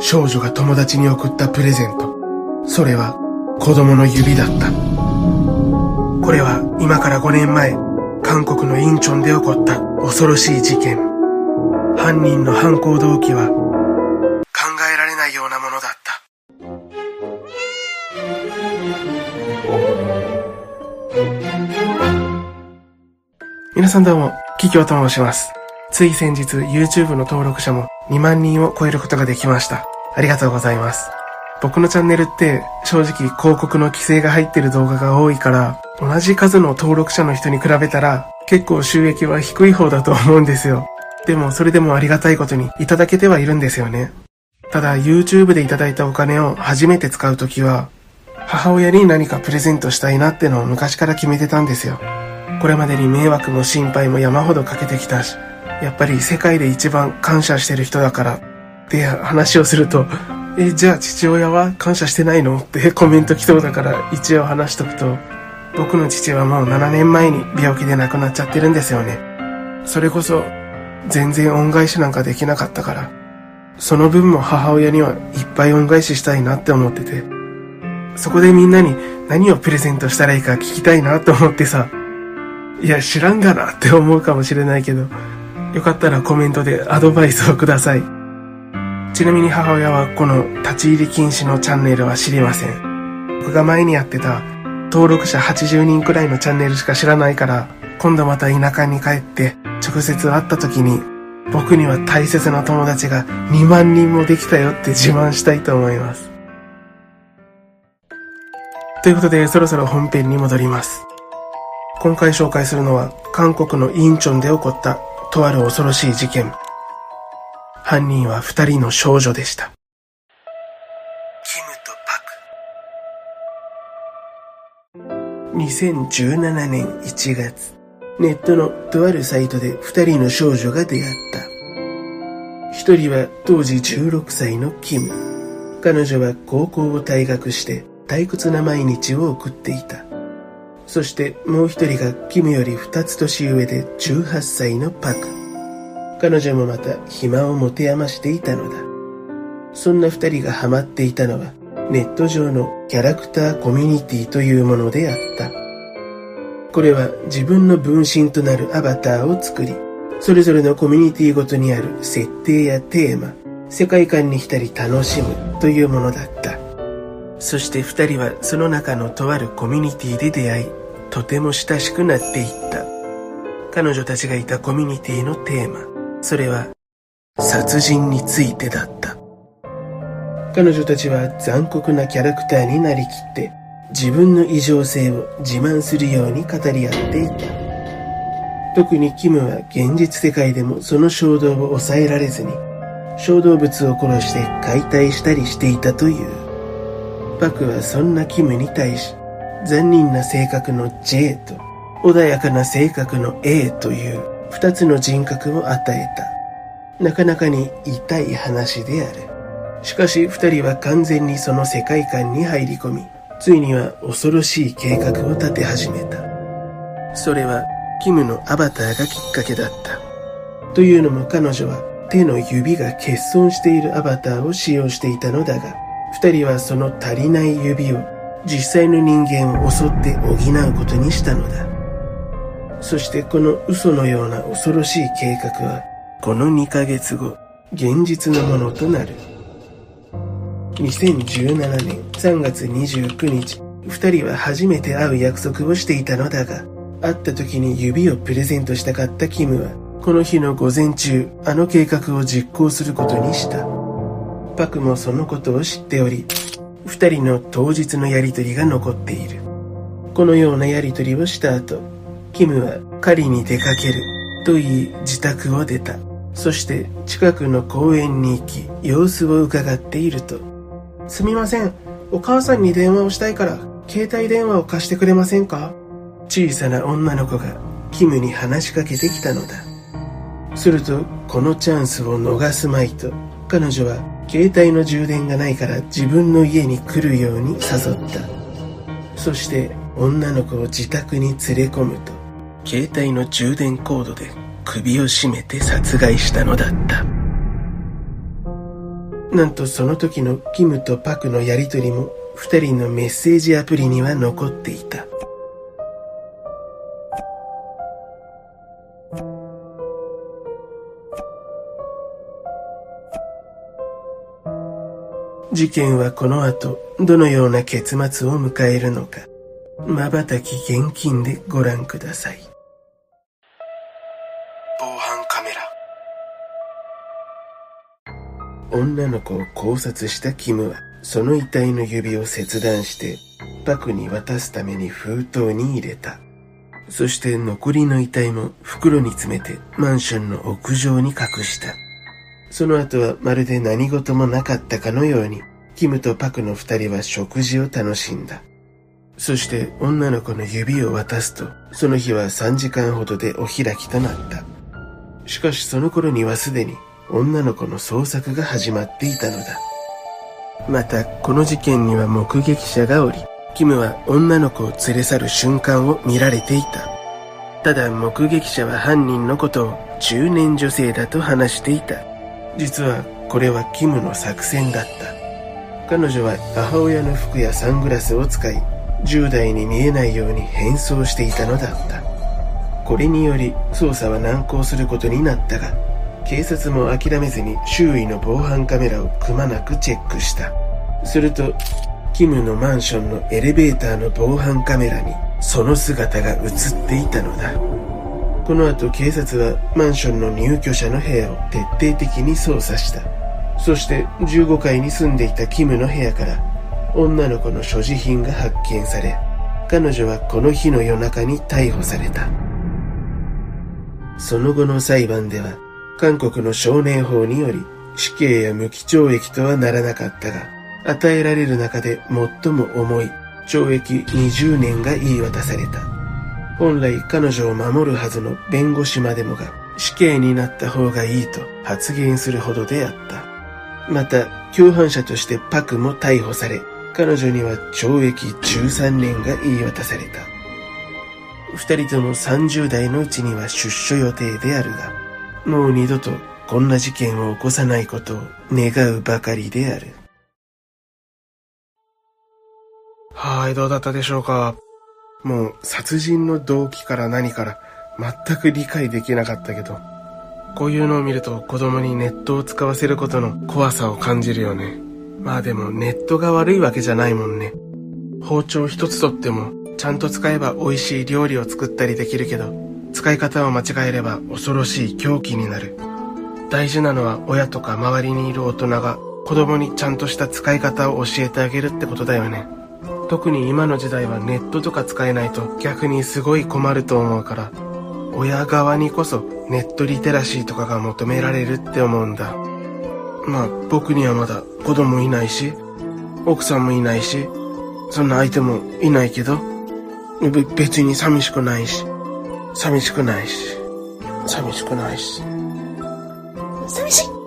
少女が友達に送ったプレゼント。それは子供の指だった。これは今から5年前、韓国のインチョンで起こった恐ろしい事件。犯人の犯行動機は考えられないようなものだった。皆さんどうも、キキョウと申します。つい先日 YouTube の登録者も2万人を超えることができました。ありがとうございます。僕のチャンネルって正直広告の規制が入ってる動画が多いから同じ数の登録者の人に比べたら結構収益は低い方だと思うんですよ。でもそれでもありがたいことにいただけてはいるんですよね。ただ YouTube でいただいたお金を初めて使うときは母親に何かプレゼントしたいなってのを昔から決めてたんですよ。これまでに迷惑も心配も山ほどかけてきたし、やっぱり世界で一番感謝してる人だからって話をするとえ、じゃあ父親は感謝してないの？って コメント来そうだから一応話しとくと、僕の父はもう7年前に病気で亡くなっちゃってるんですよね。それこそ、全然恩返しなんかできなかったから、その分も母親にはいっぱい恩返ししたいなって思ってて、そこでみんなに何をプレゼントしたらいいか聞きたいなと思ってさ、いや知らんがなって思うかもしれないけど、よかったらコメントでアドバイスをください。ちなみに母親はこの立ち入り禁止のチャンネルは知りません。僕が前にやってた登録者80人くらいのチャンネルしか知らないから、今度また田舎に帰って直接会った時に僕には大切な友達が2万人もできたよって自慢したいと思います。ということでそろそろ本編に戻ります。今回紹介するのは韓国のインチョンで起こったとある恐ろしい事件。犯人は二人の少女でした。キムとパク。2017年1月、ネットのとあるサイトで二人の少女が出会った。一人は当時16歳のキム。彼女は高校を退学して退屈な毎日を送っていた。そしてもう一人がキムより二つ年上で18歳のパク。彼女もまた暇を持て余していたのだ。そんな二人がハマっていたのはネット上のキャラクターコミュニティというものであった。これは自分の分身となるアバターを作り、それぞれのコミュニティごとにある設定やテーマ、世界観に浸り楽しむというものだった。そして二人はその中のとあるコミュニティで出会い、とても親しくなっていった。彼女たちがいたコミュニティのテーマ、それは殺人についてだった。彼女たちは残酷なキャラクターになりきって自分の異常性を自慢するように語り合っていた。特にキムは現実世界でもその衝動を抑えられずに小動物を殺して解体したりしていたという。パクはそんなキムに対し残忍な性格の J と穏やかな性格の A という二つの人格を与えた。なかなかに痛い話である。しかし二人は完全にその世界観に入り込み、ついには恐ろしい計画を立て始めた。それは、キムのアバターがきっかけだった。というのも彼女は手の指が欠損しているアバターを使用していたのだが、二人はその足りない指を実際の人間を襲って補うことにしたのだ。そしてこの嘘のような恐ろしい計画は、この2ヶ月後、現実のものとなる。2017年3月29日、二人は初めて会う約束をしていたのだが、会った時に指をプレゼントしたかったキムは、この日の午前中、あの計画を実行することにした。パクもそのことを知っており、二人の当日のやりとりが残っている。このようなやりとりをした後、キムは狩りに出かけると言い自宅を出た。そして近くの公園に行き様子を伺っていると、すみません、お母さんに電話をしたいから携帯電話を貸してくれませんか？小さな女の子がキムに話しかけてきたのだ。するとこのチャンスを逃すまいと彼女は携帯の充電がないから自分の家に来るように誘った。そして女の子を自宅に連れ込むと携帯の充電コードで首を絞めて殺害したのだったなんとその時のキムとパクのやりとりも二人のメッセージアプリには残っていた。事件はこの後どのような結末を迎えるのか瞬き現金でご覧ください。防犯カメラ。女の子を考察したキムはその遺体の指を切断してパクに渡すために封筒に入れた。そして残りの遺体も袋に詰めてマンションの屋上に隠したその後はまるで何事もなかったかのように、キムとパクの二人は食事を楽しんだ。そして女の子の指を渡すと、その日は3時間ほどでお開きとなった。しかしその頃にはすでに女の子の捜索が始まっていたのだ。また、この事件には目撃者がおり、キムは女の子を連れ去る瞬間を見られていた。ただ目撃者は犯人のことを中年女性だと話していた。実はこれはキムの作戦だった。彼女は母親の服やサングラスを使い10代に見えないように変装していたのだった。これにより捜査は難航することになったが警察も諦めずに周囲の防犯カメラをくまなくチェックした。するとキムのマンションのエレベーターの防犯カメラにその姿が映っていたのだ。この後警察はマンションの入居者の部屋を徹底的に捜査した。そして15階に住んでいたキムの部屋から女の子の所持品が発見され、彼女はこの日の夜中に逮捕された。その後の裁判では、韓国の少年法により死刑や無期懲役とはならなかったが、与えられる中で最も重い懲役20年が言い渡された。本来彼女を守るはずの弁護士までもが死刑になった方がいいと発言するほどであった。また、共犯者としてパクも逮捕され、彼女には懲役13年が言い渡された。二人とも30代のうちには出所予定であるが、もう二度とこんな事件を起こさないことを願うばかりである。はい、どうだったでしょうか？もう殺人の動機から何から全く理解できなかったけど、こういうのを見ると子供にネットを使わせることの怖さを感じるよね。まあでもネットが悪いわけじゃないもんね。包丁一つとってもちゃんと使えば美味しい料理を作ったりできるけど、使い方を間違えれば恐ろしい狂気になる。大事なのは親とか周りにいる大人が子供にちゃんとした使い方を教えてあげるってことだよね。特に今の時代はネットとか使えないと逆にすごい困ると思うから親側にこそネットリテラシーとかが求められるって思うんだ。まあ僕にはまだ子供いないし奥さんもいないしそんな相手もいないけど別に寂しくないし寂しくないし寂しくないし。寂しい。